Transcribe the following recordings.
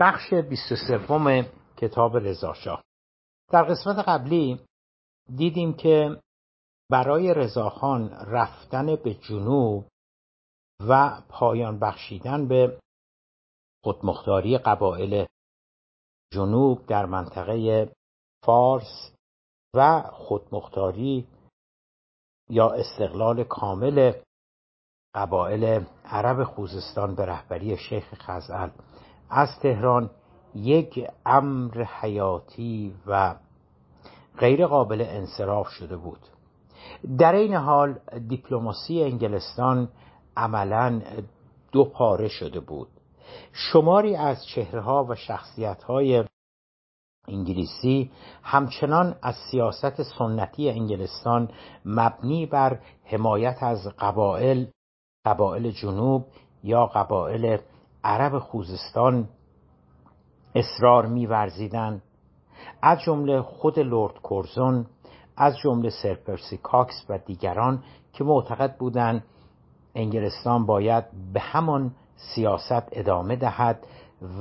بخش 23 کتاب رضاشاه در قسمت قبلی دیدیم که برای رضاخان رفتن به جنوب و پایان بخشیدن به خودمختاری قبایل جنوب در منطقه فارس و خودمختاری یا استقلال کامل قبایل عرب خوزستان به رهبری شیخ خزعل. از تهران یک امر حیاتی و غیر قابل انصراف شده بود. در این حال دیپلماسی انگلستان عملا دو پاره شده بود. شماری از چهره ها و شخصیت های انگلیسی همچنان از سیاست سنتی انگلستان مبنی بر حمایت از قبایل قبایل جنوب یا قبایل عرب خوزستان اصرار میورزیدند از جمله خود لرد کورزون از جمله سرپرسی کاکس و دیگران که معتقد بودند انگلستان باید به همان سیاست ادامه دهد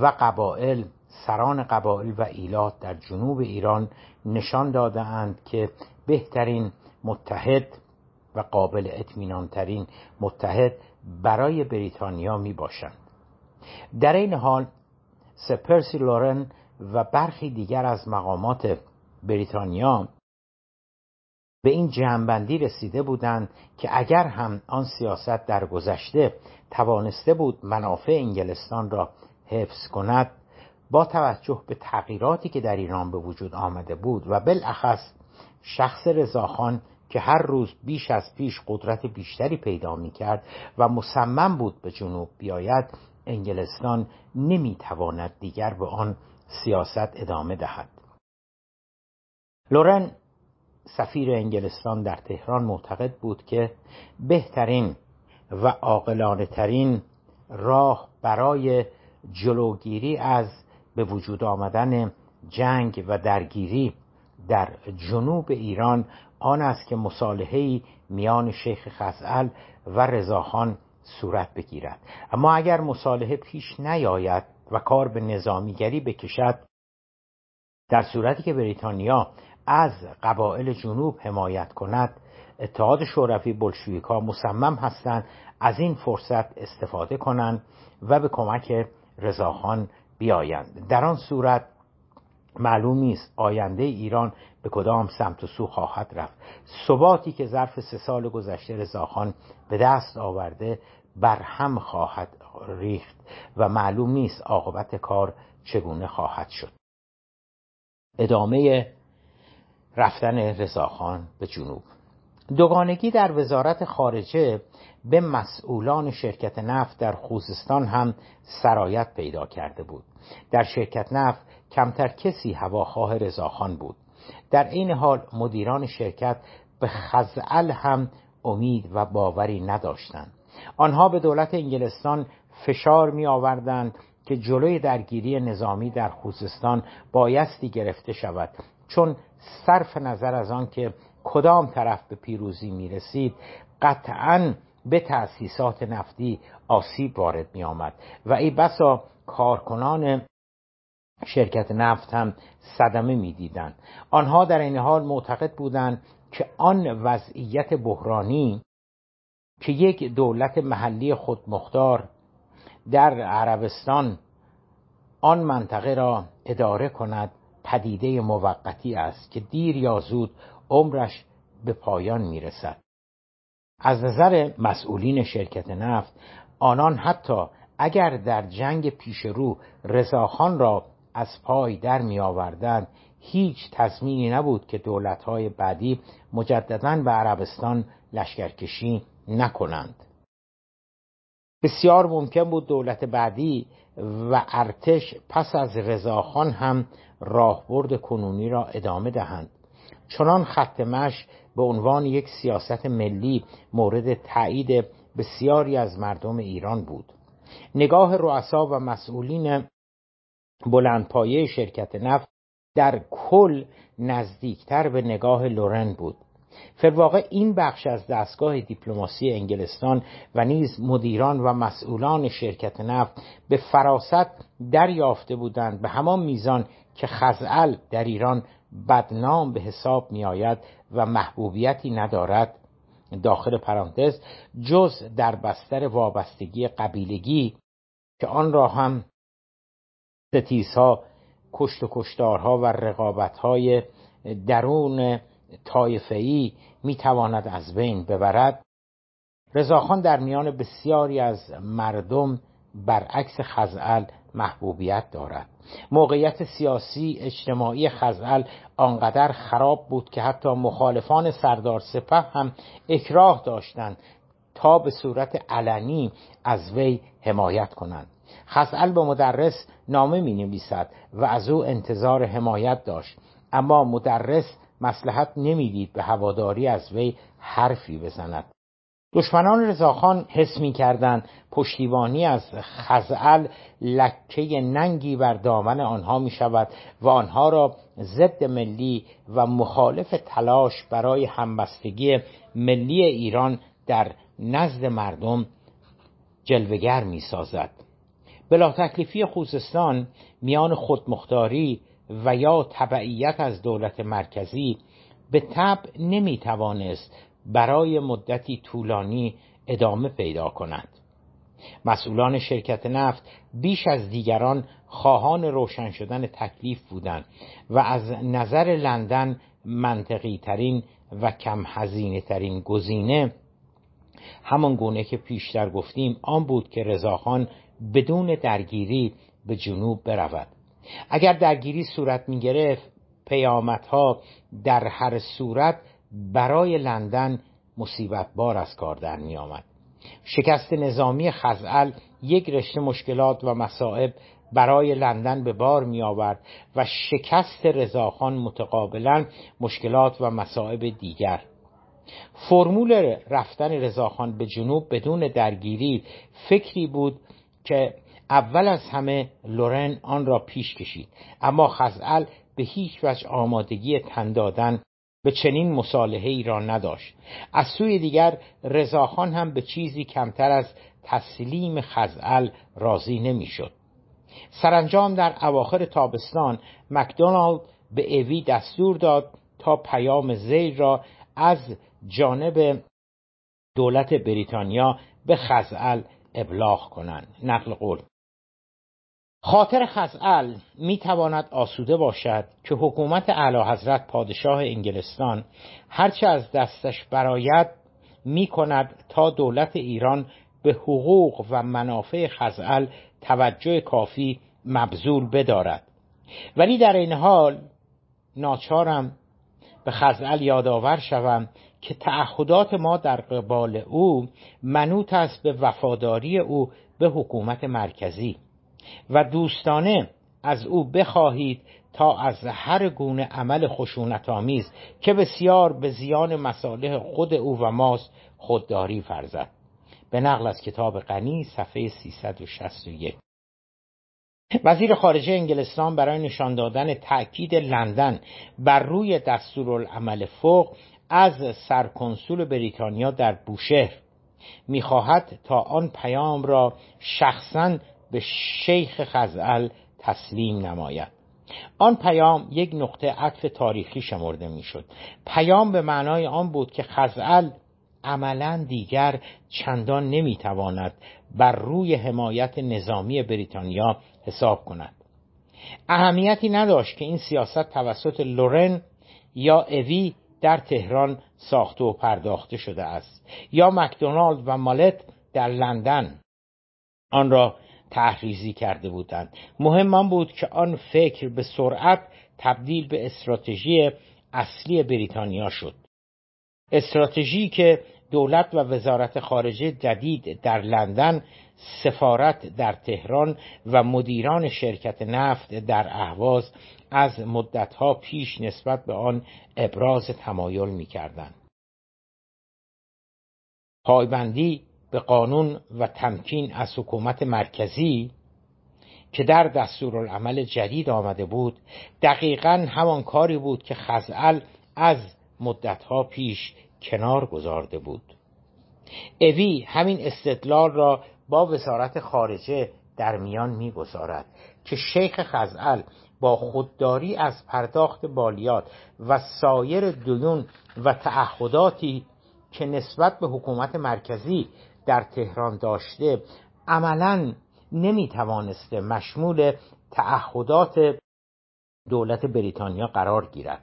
و قبایل سران قبایل و ایلات در جنوب ایران نشان دادهاند که بهترین متحد و قابل اطمینان ترین متحد برای بریتانیا می باشند در این حال سپرسی لورن و برخی دیگر از مقامات بریتانیا به این جمعبندی رسیده بودند که اگر هم آن سیاست در گذشته توانسته بود منافع انگلستان را حفظ کند با توجه به تغییراتی که در ایران به وجود آمده بود و بالاخص شخص رضاخان که هر روز بیش از پیش قدرت بیشتری پیدا می کرد و مصمم بود به جنوب بیاید انگلستان نمی تواند دیگر به آن سیاست ادامه دهد. لورن سفیر انگلستان در تهران معتقد بود که بهترین و عاقلانه ترین راه برای جلوگیری از به وجود آمدن جنگ و درگیری در جنوب ایران آن است که مصالحه‌ای میان شیخ خزعل و رضاخان صورت بگیرد. اما اگر مصالحه پیش نیاید و کار به نظامیگری بکشد در صورتی که بریتانیا از قبایل جنوب حمایت کند اتحاد شوروی بلشویکا مصمم هستند از این فرصت استفاده کنند و به کمک رضاخان بیایند. در آن صورت معلوم نیست آینده ایران به کدام سمت و سو خواهد رفت. ثباتی که ظرف سه سال گذشته رضاخان به دست آورده بر هم خواهد ریخت و معلوم نیست عاقبت کار چگونه خواهد شد. ادامه رفتن رضاخان به جنوب. دوگانگی در وزارت خارجه به مسئولان شرکت نفت در خوزستان هم سرایت پیدا کرده بود. در شرکت نفت کمتر کسی هواخواه رضاخان بود. در این حال مدیران شرکت به خزعل هم امید و باوری نداشتند. آنها به دولت انگلستان فشار می آوردند که جلوی درگیری نظامی در خوزستان بایستی گرفته شود. چون صرف نظر از آن که کدام طرف به پیروزی می رسید قطعا به تأسیسات نفتی آسیب وارد می آمد و ای بسا کارکنان شرکت نفت هم صدمه می‌دیدند آنها در این حال معتقد بودند که آن وضعیت بحرانی که یک دولت محلی خودمختار در عربستان آن منطقه را اداره کند پدیده موقتی است که دیر یا زود عمرش به پایان می‌رسد. از نظر مسئولین شرکت نفت آنان حتی اگر در جنگ پیش رو رضاخان را از پای در می آوردن هیچ تضمینی نبود که دولتهای بعدی مجددا به عربستان لشکرکشی نکنند. بسیار ممکن بود دولت بعدی و ارتش پس از رضاخان هم راهبرد کنونی را ادامه دهند. چنان خط مش به عنوان یک سیاست ملی مورد تایید بسیاری از مردم ایران بود. نگاه رؤسا و مسئولین بلندپایه شرکت نفت در کل نزدیکتر به نگاه لورن بود. فرواقع این بخش از دستگاه دیپلماسی انگلستان و نیز مدیران و مسئولان شرکت نفت به فراست دریافته بودند به همان میزان که خزعل در ایران بدنام به حساب می آید و محبوبیتی ندارد. داخل پرانتز جز در بستر وابستگی قبیلگی که آن را هم ستیزها کشت و کشتارها و رقابتهای درون طایفه‌ای می‌تواند از بین ببرد. رضاخان در میان بسیاری از مردم برعکس خزعل محبوبیت دارد. موقعیت سیاسی اجتماعی خزعل آنقدر خراب بود که حتی مخالفان سردار سپه هم اکراه داشتند تا به صورت علنی از وی حمایت کنند. خزعل به مدرس نامه می نویسد و از او انتظار حمایت داشت. اما مدرس مسلحت نمی‌دید به هواداری از وی حرفی بزند. دشمنان رضاخان حس می کردند پشتیبانی از خزعل لکه ننگی بر دامن آنها می شود و آنها را ضد ملی و مخالف تلاش برای همبستگی ملی ایران در نزد مردم جلوگر می سازد. بلا تکلیفی خوزستان میان خودمختاری و یا تبعیت از دولت مرکزی به طب نمی توانست برای مدتی طولانی ادامه پیدا کند. مسئولان شرکت نفت بیش از دیگران خواهان روشن شدن تکلیف بودند و از نظر لندن منطقی ترین و کم هزینه ترین گزینه همان گونه که پیشتر گفتیم آن بود که رضاخان بدون درگیری به جنوب برود اگر درگیری صورت می گرفت پیامدها در هر صورت برای لندن مصیبت بار از کار در می آمد. شکست نظامی خزعل یک رشته مشکلات و مصائب برای لندن به بار می آورد و شکست رضاخان متقابلا مشکلات و مصائب دیگر فرمول رفتن رضاخان به جنوب بدون درگیری فکری بود که اول از همه لورن آن را پیش کشید. اما خزعل به هیچ وجه آمادگی تن دادن به چنین مصالحه ای را نداشت. از سوی دیگر رضاخان هم به چیزی کمتر از تسلیم خزعل راضی نمی‌شد. سرانجام در اواخر تابستان مکدونالد به اوی دستور داد تا پیام زیر را از جانب دولت بریتانیا به خزعل ابلاغ کنند. نقل قول. خاطر خزعل می تواند آسوده باشد که حکومت اعلی حضرت پادشاه انگلستان هرچه از دستش براید می کند تا دولت ایران به حقوق و منافع خزعل توجه کافی مبذول بدارد. ولی در این حال ناچارم به خزعل یادآور شوم که تعهدات ما در قبال او منوط است به وفاداری او به حکومت مرکزی. و دوستانه از او بخواهید تا از هر گونه عمل خشونت آمیز که بسیار به زیان مصالح خود او و ماست خودداری فرزد به نقل از کتاب غنی صفحه 361 وزیر خارجه انگلستان برای نشان دادن تأکید لندن بر روی دستورالعمل فوق از سرکنسول بریتانیا در بوشهر می‌خواهد تا آن پیام را شخصا به شیخ خزعل تسلیم نماید. آن پیام یک نقطه عطف تاریخی شمرده می‌شد. پیام به معنای آن بود که خزعل عملا دیگر چندان نمی‌تواند بر روی حمایت نظامی بریتانیا حساب کند. اهمیتی نداشت که این سیاست توسط لورن یا اوی در تهران ساخته و پرداخته شده است یا مکدونالد و مالت در لندن. آن را تحریزی کرده بودند. مهم آن بود که آن فکر به سرعت تبدیل به استراتژی اصلی بریتانیا شد. استراتژی که دولت و وزارت خارجه جدید در لندن سفارت در تهران و مدیران شرکت نفت در اهواز از مدتها پیش نسبت به آن ابراز تمایل می کردن. پایبندی به قانون و تمکین از حکومت مرکزی که در دستورالعمل جدید آمده بود دقیقا همان کاری بود که خزعل از مدتها پیش کنار گذارده بود اوی همین استدلال را با وزارت خارجه در میان می‌گذارد که شیخ خزعل با خودداری از پرداخت بالیات و سایر دیون و تعهداتی که نسبت به حکومت مرکزی در تهران داشته عملا نمی‌توانسته مشمول تعهدات دولت بریتانیا قرار گیرد.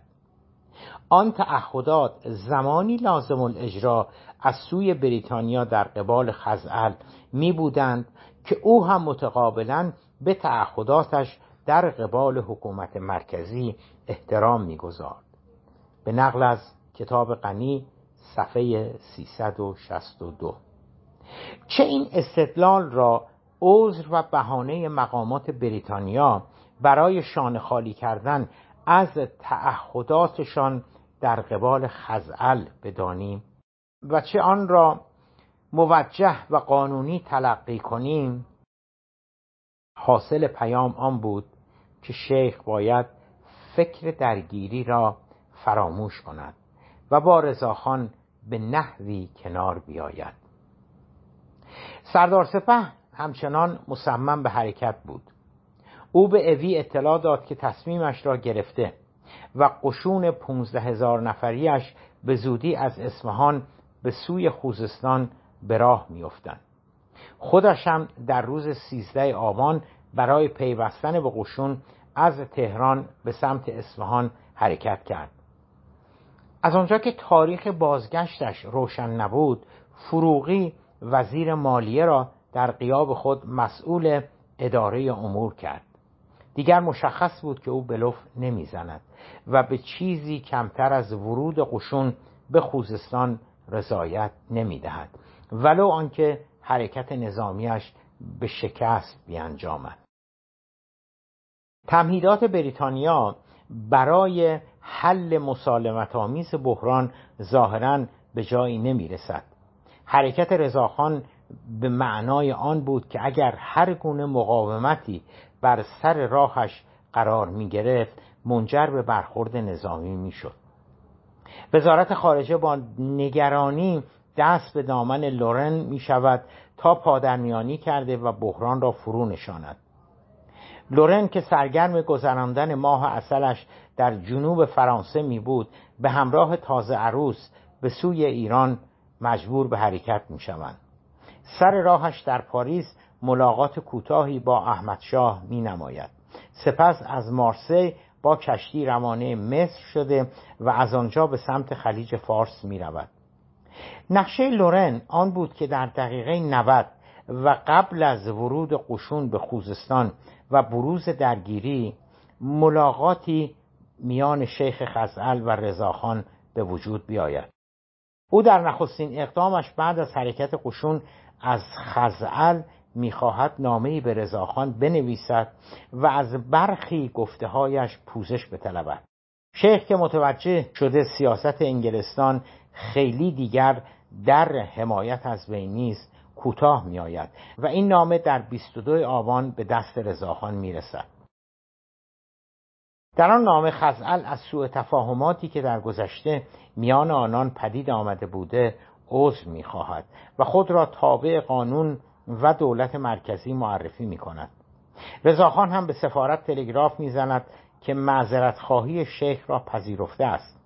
آن تعهدات زمانی لازم الاجرا از سوی بریتانیا در قبال خزعل می بودند که او هم متقابلا به تعهداتش در قبال حکومت مرکزی احترام می‌گذارد. به نقل از کتاب غنی صفحه 362 چه این استدلال را عذر و بهانه مقامات بریتانیا برای شانه خالی کردن از تعهداتشان در قبال خزعل بدانیم؟ و چه آن را موجه و قانونی تلقی کنیم؟ حاصل پیام آن بود که شیخ باید فکر درگیری را فراموش کند و با رضاخان به نحوی کنار بیاید. سردار سپه همچنان مصمم به حرکت بود. او به اوی اطلاع داد که تصمیمش را گرفته و قشون پونزده هزار نفریش به زودی از اصفهان به سوی خوزستان به راه میافتند. خودش هم در روز سیزده آبان برای پیوستن به قشون از تهران به سمت اصفهان حرکت کرد. از آنجا که تاریخ بازگشتش روشن نبود فروغی وزیر مالیه را در قیاب خود مسئول اداره امور کرد. دیگر مشخص بود که او بلوف نمی‌زند و به چیزی کمتر از ورود قشون به خوزستان رضایت نمی‌دهد ولو آنکه حرکت نظامیش به شکست بیانجامد. تمهیدات بریتانیا برای حل مسالمت آمیز بحران ظاهرا به جایی نمی رسد حرکت رضاخان به معنای آن بود که اگر هر گونه مقاومتی بر سر راهش قرار می گرفت منجر به برخورد نظامی می شد وزارت خارجه با نگرانی دست به دامن لورن می شود تا پادرمیانی کرده و بحران را فرو نشاند. لورن که سرگرم گذراندن ماه اصلش در جنوب فرانسه می بود به همراه تازه عروس به سوی ایران مجبور به حرکت می شوند. سر راهش در پاریس ملاقات کوتاهی با احمد شاه می نماید. سپس از مارسی با کشتی روانه مصر شده و از آنجا به سمت خلیج فارس می رود. نقشه لورن آن بود که در دقیقه 90 و قبل از ورود قشون به خوزستان و بروز درگیری ملاقاتی میان شیخ خزعل و رضاخان به وجود بیاید. او در نخستین اقدامش بعد از حرکت قشون از خزعل می‌خواهد نامهای به رضاخان بنویسد و از برخی گفتههایش پوزش بطلبد. شیخ که متوجه شده سیاست انگلستان خیلی دیگر در حمایت از وی نیست کوتاه می آید و این نامه در 22 آبان به دست رضاخان می رسد. در آن نامه خزعل از سوء تفاهماتی که در گذشته میان آنان پدید آمده بوده عذر می خواهد و خود را تابع قانون و دولت مرکزی معرفی می کند. رضاخان هم به سفارت تلگراف می‌زند که معذرت خواهی شیخ را پذیرفته است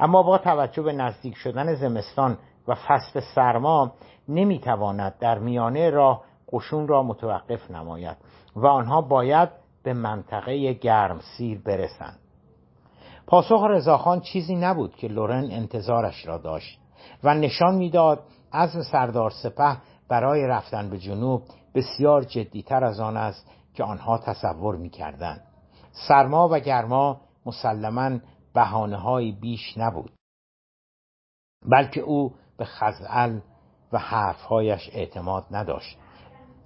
اما با توجه به نزدیک شدن زمستان و فصل سرما نمی‌تواند در میانه راه قشون را متوقف نماید و آنها باید به منطقه گرمسیر برسند. پاسخ رضاخان چیزی نبود که لورن انتظارش را داشت و نشان می‌داد از سردار سپه برای رفتن به جنوب بسیار جدیتر از آن است که آنها تصور می‌کردند. سرما و گرما مسلما بهانه بیش نبود بلکه او به خزعل و حرفهایش اعتماد نداشت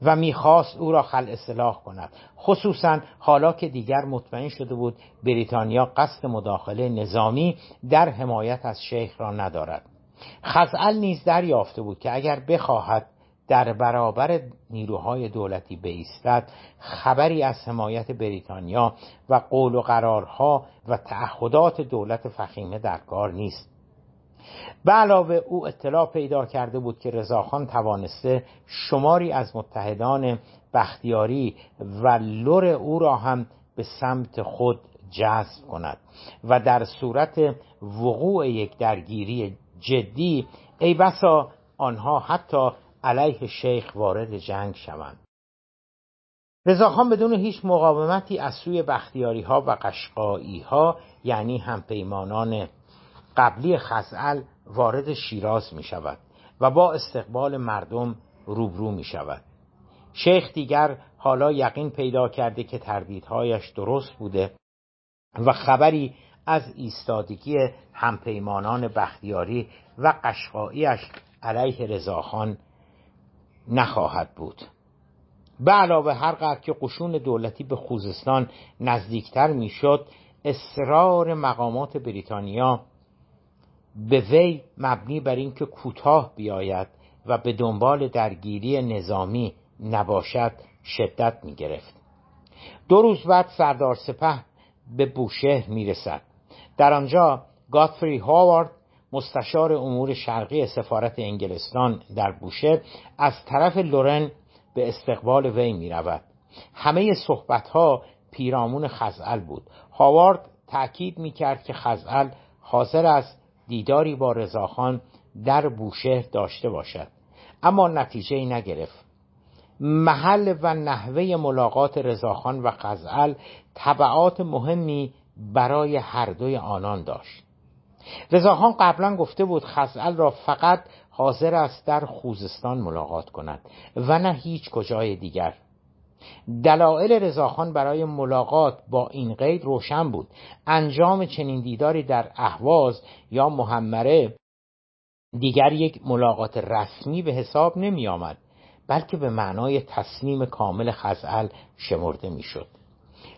و می‌خواست او را خل اصلاح کند. خصوصا حالا که دیگر مطمئن شده بود بریتانیا قصد مداخله نظامی در حمایت از شیخ را ندارد. خزعل نیز دریافته بود که اگر بخواهد در برابر نیروهای دولتی بایستد خبری از حمایت بریتانیا و قول و قرارها و تعهدات دولت فخیمه در کار نیست. به علاوه او اطلاع پیدا کرده بود که رضاخان توانسته شماری از متحدان بختیاری و لور او را هم به سمت خود جذب کند و در صورت وقوع یک درگیری جدی ای بسا آنها حتی علیه شیخ وارد جنگ شوند. رضاخان بدون هیچ مقاومتی از سوی بختیاری ها و قشقایی ها یعنی همپیمانان قبلی خزعل وارد شیراز می شود و با استقبال مردم روبرو می شود شیخ دیگر حالا یقین پیدا کرده که تردیدهایش درست بوده و خبری از ایستادگی همپیمانان بختیاری و قشقاییش علیه رضاخان نخواهد بود. به علاوه هر قدر که قشون دولتی به خوزستان نزدیکتر می‌شد اصرار مقامات بریتانیا به وی مبنی بر اینکه کوتاه بیاید و به دنبال درگیری نظامی نباشد شدت می گرفت دو روز بعد سردار سپه به بوشهر می رسد در آنجا گاتفری هاوارد مستشار امور شرقی سفارت انگلستان در بوشهر از طرف لورن به استقبال وی می رود همه صحبت ها پیرامون خزعل بود. هاوارد تأکید می کرد که خزعل حاضر است دیداری با رضاخان در بوشهر داشته باشد. اما نتیجه نگرفت. محل و نحوه ملاقات رضاخان و خزعل طبعات مهمی برای هر دوی آنان داشت. رضاخان قبلا گفته بود خزعل را فقط حاضر است در خوزستان ملاقات کند و نه هیچ کجای دیگر. دلایل رضاخان برای ملاقات با این قید روشن بود انجام چنین دیداری در اهواز یا محمره دیگر یک ملاقات رسمی به حساب نمی آمد بلکه به معنای تسلیم کامل خزعل شمرده می‌شد.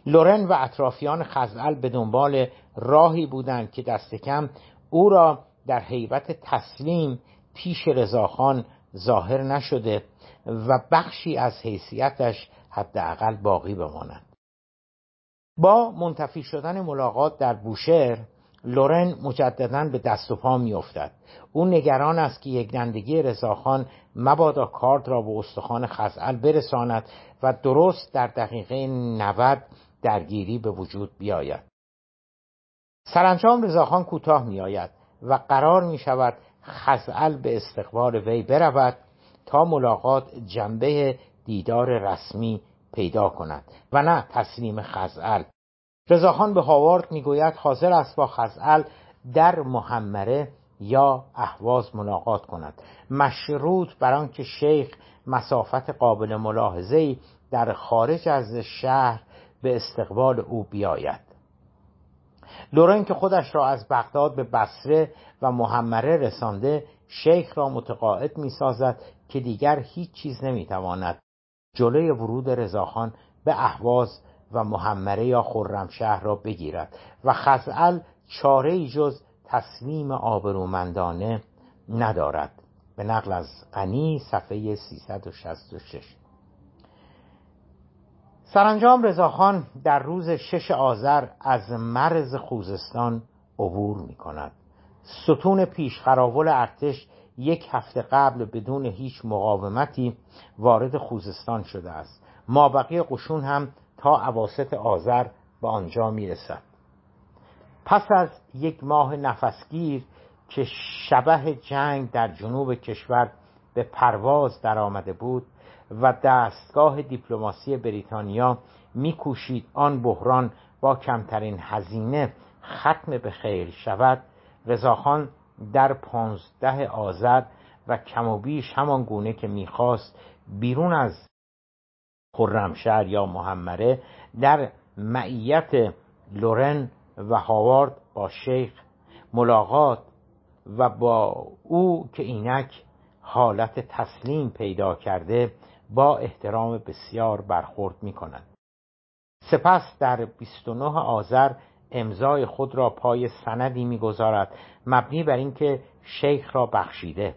لورن و اطرافیان خزعل به دنبال راهی بودند که دست کم او را در حیبت تسلیم پیش رضاخان ظاهر نشده و بخشی از حیثیتش حداقل باقی بماند. با منتفی شدن ملاقات در بوشهر لورن مجددا به دست و پا میافتد. او نگران است که یک دندگی رضاخان مبادا کارد را به استخوان خزعل برساند و درست در دقیقه 90 درگیری به وجود بیاید. سرانجام رضاخان کوتاه میآید و قرار می شود خزعل به استقبال وی برود تا ملاقات جنبه دیدار رسمی پیدا کند و نه تسلیم خزعل. رضاخان به هاوارد می‌گوید حاضر است با خزعل در محمره یا اهواز ملاقات کند. مشروط بر آنکه شیخ مسافت قابل ملاحظه در خارج از شهر به استقبال او بیاید. لورن که خودش را از بغداد به بصره و محمره رسانده شیخ را متقاعد می سازد که دیگر هیچ چیز نمی تواند جلوی ورود رضاخان به اهواز و محمره یا خرمشهر را بگیرد و خزعل چاره جز تسلیم آبرومندانه ندارد. به نقل از غنی صفحه 366 سرانجام رضاخان در روز شش آذر از مرز خوزستان عبور می کند ستون پیشخراول ارتش یک هفته قبل بدون هیچ مقاومتی وارد خوزستان شده است. مابقی قشون هم تا عواست آذر به آنجا می رسد پس از یک ماه نفسگیر که شبه جنگ در جنوب کشور به پرواز درآمده بود و دستگاه دیپلماسی بریتانیا میکوشید آن بحران با کمترین هزینه ختم به خیر شود رضاخان در پانزده آذر و کم و بیش همان گونه که می‌خواست بیرون از خرمشهر یا محمره در معیت لورن و هاوارد با شیخ ملاقات و با او که اینک حالت تسلیم پیدا کرده با احترام بسیار برخورد می کند. سپس در 29 آذر امضای خود را پای سندی می‌گذارد مبنی بر اینکه شیخ را بخشیده.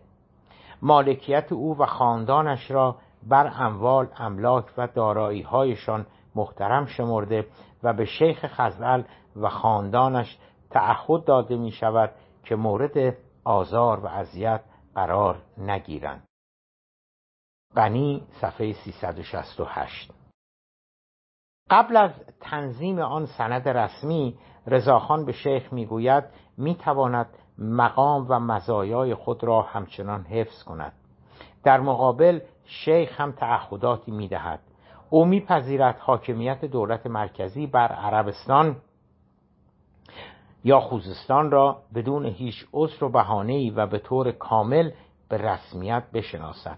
مالکیت او و خاندانش را بر اموال املاک و دارایی هایشان محترم شمرده و به شیخ خزعل و خاندانش تعهد داده می شود که مورد آزار و اذیت قرار نگیرند. غنی صفحه 368 قبل از تنظیم آن سند رسمی رضاخان به شیخ می‌گوید می‌تواند مقام و مزایای خود را همچنان حفظ کند. در مقابل شیخ هم تعهداتی می‌دهد. او میپذیرد حاکمیت دولت مرکزی بر عربستان یا خوزستان را بدون هیچ عذر و بهانه‌ای و به طور کامل به رسمیت بشناسد.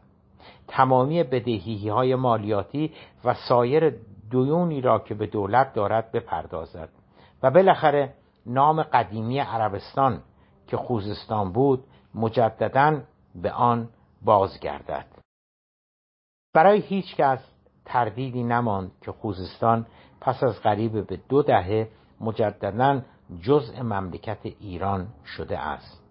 تمامی بدهی های مالیاتی و سایر دیونی را که به دولت دارد بپردازد. و بالاخره نام قدیمی عربستان که خوزستان بود مجددا به آن بازگردد. برای هیچ کس تردیدی نماند که خوزستان پس از قریب به دو دهه مجددا جزء مملکت ایران شده است.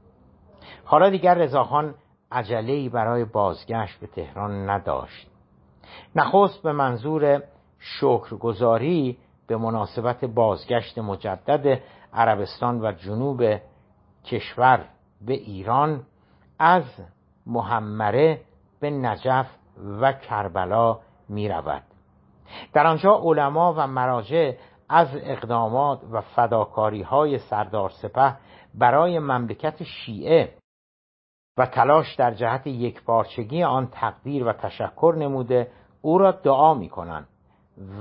حالا دیگر رضاخان عجله‌ای برای بازگشت به تهران نداشت. نخست به منظور شکرگزاری به مناسبت بازگشت مجدد عربستان و جنوب کشور به ایران از محمره به نجف و کربلا می رود در آنجا علما و مراجع از اقدامات و فداکاری های سردار سپه برای مملکت شیعه و تلاش در جهت یکپارچگی آن تقدیر و تشکر نموده او را دعا می کنند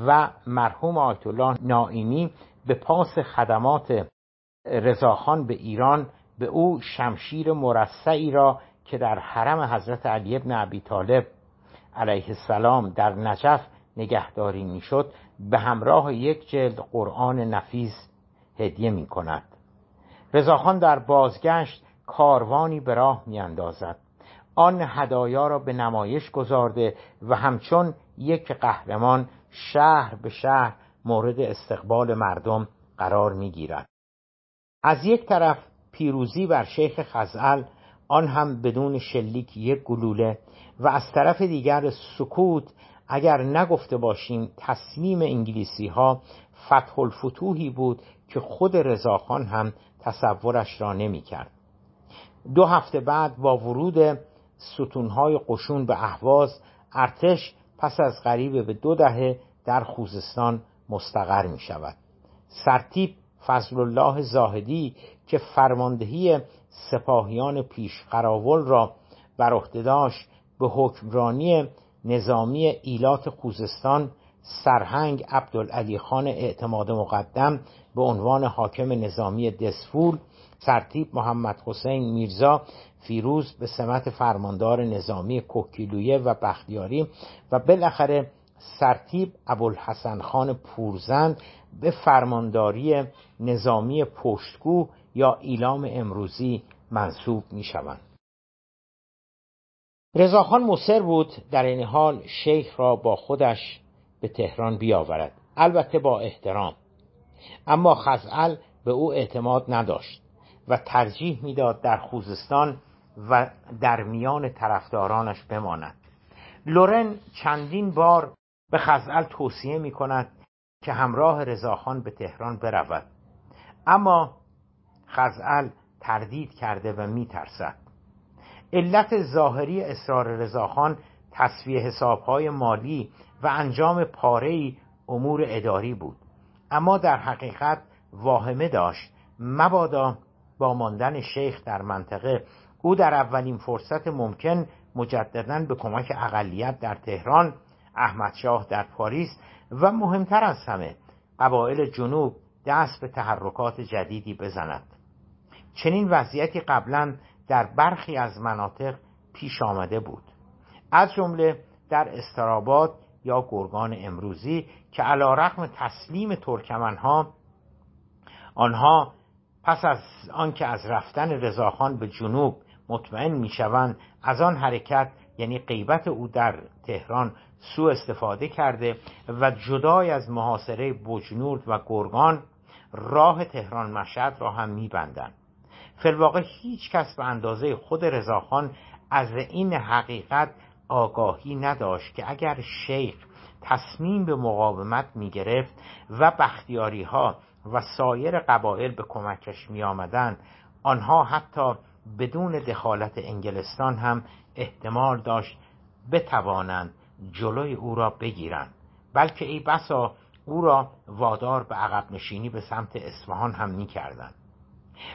و مرحوم آیت الله نائینی به پاس خدمات رضاخان به ایران به او شمشیر مرصعی را که در حرم حضرت علی ابن ابی طالب علیه السلام در نجف نگهداری می‌شد به همراه یک جلد قرآن نفیس هدیه می کند رضاخان در بازگشت کاروانی به راه میاندازد. آن هدایا را به نمایش گذارده و همچون یک قهرمان شهر به شهر مورد استقبال مردم قرار می‌گیرد از یک طرف پیروزی بر شیخ خزعل آن هم بدون شلیک یک گلوله و از طرف دیگر سکوت اگر نگفته باشیم تصمیم انگلیسی ها فتح الفتوحی بود که خود رضاخان هم تصورش را نمی کرد. دو هفته بعد با ورود ستونهای قشون به اهواز ارتش پس از قریب به دو دهه در خوزستان مستقر می شود سرتیب فضل الله زاهدی که فرماندهی سپاهیان پیش قراول را بر عهده داشت به حکمرانی نظامی ایلات خوزستان سرهنگ عبدالعلی خان اعتماد مقدم به عنوان حاکم نظامی دسفول سرتیب محمد حسین میرزا فیروز به سمت فرماندار نظامی کوکیلویه و بختیاری و بالاخره سرتیب ابوالحسن خان پورزند به فرمانداری نظامی پشتگو یا ایلام امروزی منصوب می شوند. رضاخان مصر بود در این حال شیخ را با خودش به تهران بیاورد. البته با احترام. اما خزعل به او اعتماد نداشت. و ترجیح می‌داد در خوزستان و در میان طرفدارانش بماند. لورن چندین بار به خزعل توصیه می کند که همراه رضاخان به تهران برود. اما خزعل تردید کرده و می ترسد علت ظاهری اصرار رضاخان تصفیه حسابهای مالی و انجام پارهی امور اداری بود. اما در حقیقت واهمه داشت. مبادا با ماندن شیخ در منطقه. او در اولین فرصت ممکن مجددا به کمک اقلیت در تهران احمدشاه در پاریس و مهمتر از همه قبایل جنوب دست به تحرکات جدیدی بزند. چنین وضعیتی قبلا در برخی از مناطق پیش آمده بود. از جمله در استراباد یا گرگان امروزی که علا رقم تسلیم ترکمنها آنها پس از آنکه از رفتن رضاخان به جنوب مطمئن می‌شوند از آن حرکت یعنی غیبت او در تهران سو استفاده کرده و جدای از محاصره بجنورد و گرگان راه تهران مشهد را هم میبندند. فلواقع هیچ کس به اندازه خود رضاخان از این حقیقت آگاهی نداشت که اگر شیخ تصمیم به مقاومت می گرفت و بختیاری ها و سایر قبایل به کمکش می آمدن آنها حتی بدون دخالت انگلستان هم احتمال داشت بتوانند جلوی او را بگیرند. بلکه ای بسا او را وادار به عقب نشینی به سمت اصفهان هم می کردن.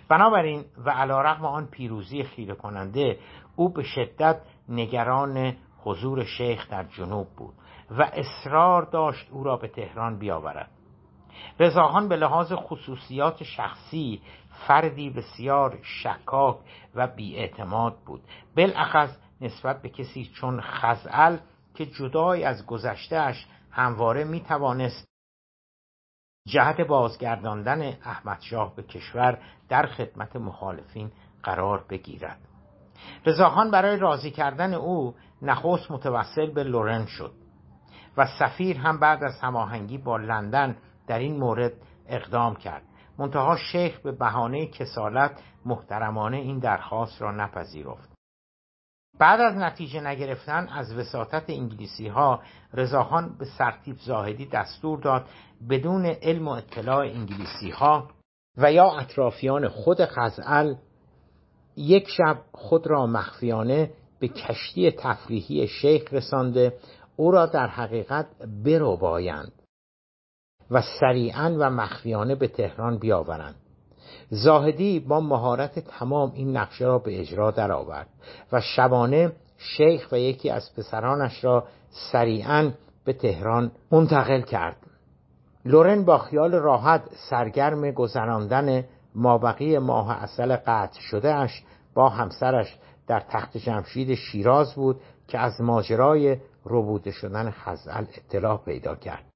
بنابراین و علا رقم آن پیروزی خیره کننده او به شدت نگران حضور شیخ در جنوب بود و اصرار داشت او را به تهران بیاورد. رضاخان به لحاظ خصوصیات شخصی فردی بسیار شکاک و بیاعتماد بود. بالاخص نسبت به کسی چون خزعل که جدای از گذشتهش همواره می توانست جهت بازگرداندن احمد شاه به کشور در خدمت مخالفین قرار بگیرد. رضاخان برای راضی کردن او نخست متوسل به لورن شد و سفیر هم بعد از هماهنگی با لندن در این مورد اقدام کرد. منتها شیخ به بهانه کسالت محترمانه این درخواست را نپذیرفت. بعد از نتیجه نگرفتن از وساطت انگلیسی ها رضاخان به سرتیب زاهدی دستور داد بدون علم و اطلاع انگلیسی ها و یا اطرافیان خود خزعل یک شب خود را مخفیانه به کشتی تفریحی شیخ رسانده او را در حقیقت بایند. و سریعا و مخفیانه به تهران بیاورند. زاهدی با مهارت تمام این نقشه را به اجرا درآورد و شبانه شیخ و یکی از پسرانش را سریعا به تهران منتقل کرد. لورن با خیال راحت سرگرم گذراندن مابقی ماه اصل قطع شده اش با همسرش در تخت جمشید شیراز بود که از ماجرای ربوده شدن خزعل اطلاع پیدا کرد.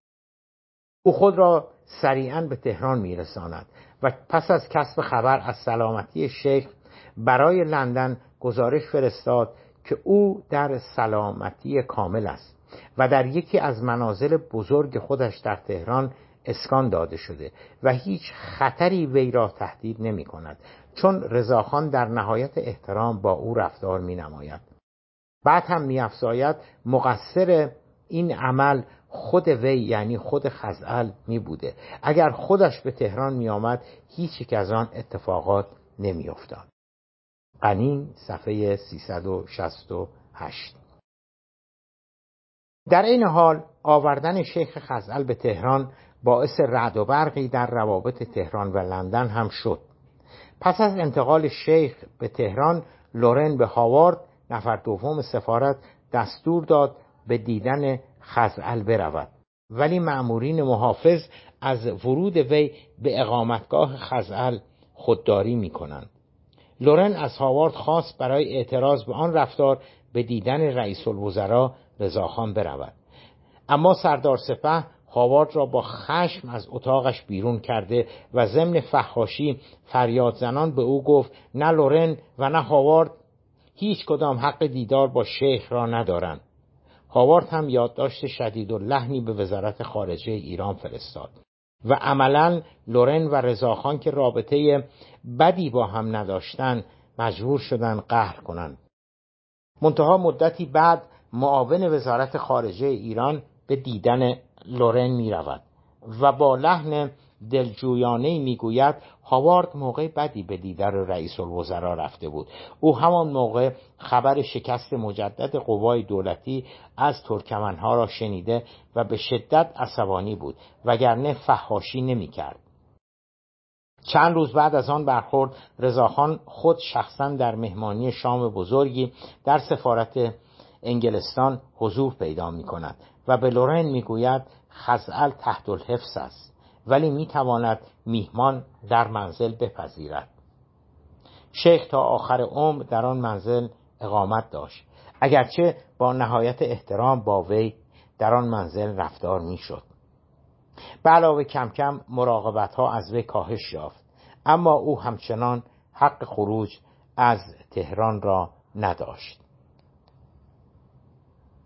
او خود را سریعا به تهران میرساند و پس از کسب خبر از سلامتی شیخ برای لندن گزارش فرستاد که او در سلامتی کامل است و در یکی از منازل بزرگ خودش در تهران اسکان داده شده و هیچ خطری وی را تهدید نمی کند چون رضاخان در نهایت احترام با او رفتار می نماید بعد هم می افزاید مقصر این عمل خود وی یعنی خود خزعل می بوده اگر خودش به تهران می آمد هیچ یک از آن اتفاقات نمی افتاد قنین صفحه 368 در این حال آوردن شیخ خزعل به تهران باعث رعد و برقی در روابط تهران و لندن هم شد. پس از انتقال شیخ به تهران لورن به هاوارد نفر دوم سفارت دستور داد به دیدن خزعل برود. ولی مأمورین محافظ از ورود وی به اقامتگاه خزعل خودداری می کنند. لورن از هاوارد خواست برای اعتراض به آن رفتار به دیدن رئیس الوزراء رضاخان برود. اما سردار سپه هاوارد را با خشم از اتاقش بیرون کرده و ضمن فحاشی فریاد زنان به او گفت نه لورن و نه هاوارد هیچ کدام حق دیدار با شیخ را ندارند. هاوارد هم یادداشت شدید و لحنی به وزارت خارجه ایران فرستاد و عملا لورن و رضاخان که رابطه بدی با هم نداشتند مجبور شدن قهر کنند. منتها مدتی بعد معاون وزارت خارجه ایران به دیدن لورن می رود و با لحن دلجویانه می‌گوید هاوارد موقع بدی به دیدار رئیس الوزراء رفته بود. او همان موقع خبر شکست مجدد قوای دولتی از ترکمنها را شنیده و به شدت عصبانی بود وگرنه فحاشی نمی‌کرد. چند روز بعد از آن برخورد رضاخان خود شخصا در مهمانی شام بزرگی در سفارت انگلستان حضور پیدا می کند و به لورن می گوید خزعل تحت الحفظ است. ولی می تواند میهمان در منزل بپذیرد. شیخ تا آخر عمر در آن منزل اقامت داشت. اگرچه با نهایت احترام با وی در آن منزل رفتار می‌شد. به علاوه کم کم مراقبت ها از وی کاهش یافت. اما او همچنان حق خروج از تهران را نداشت.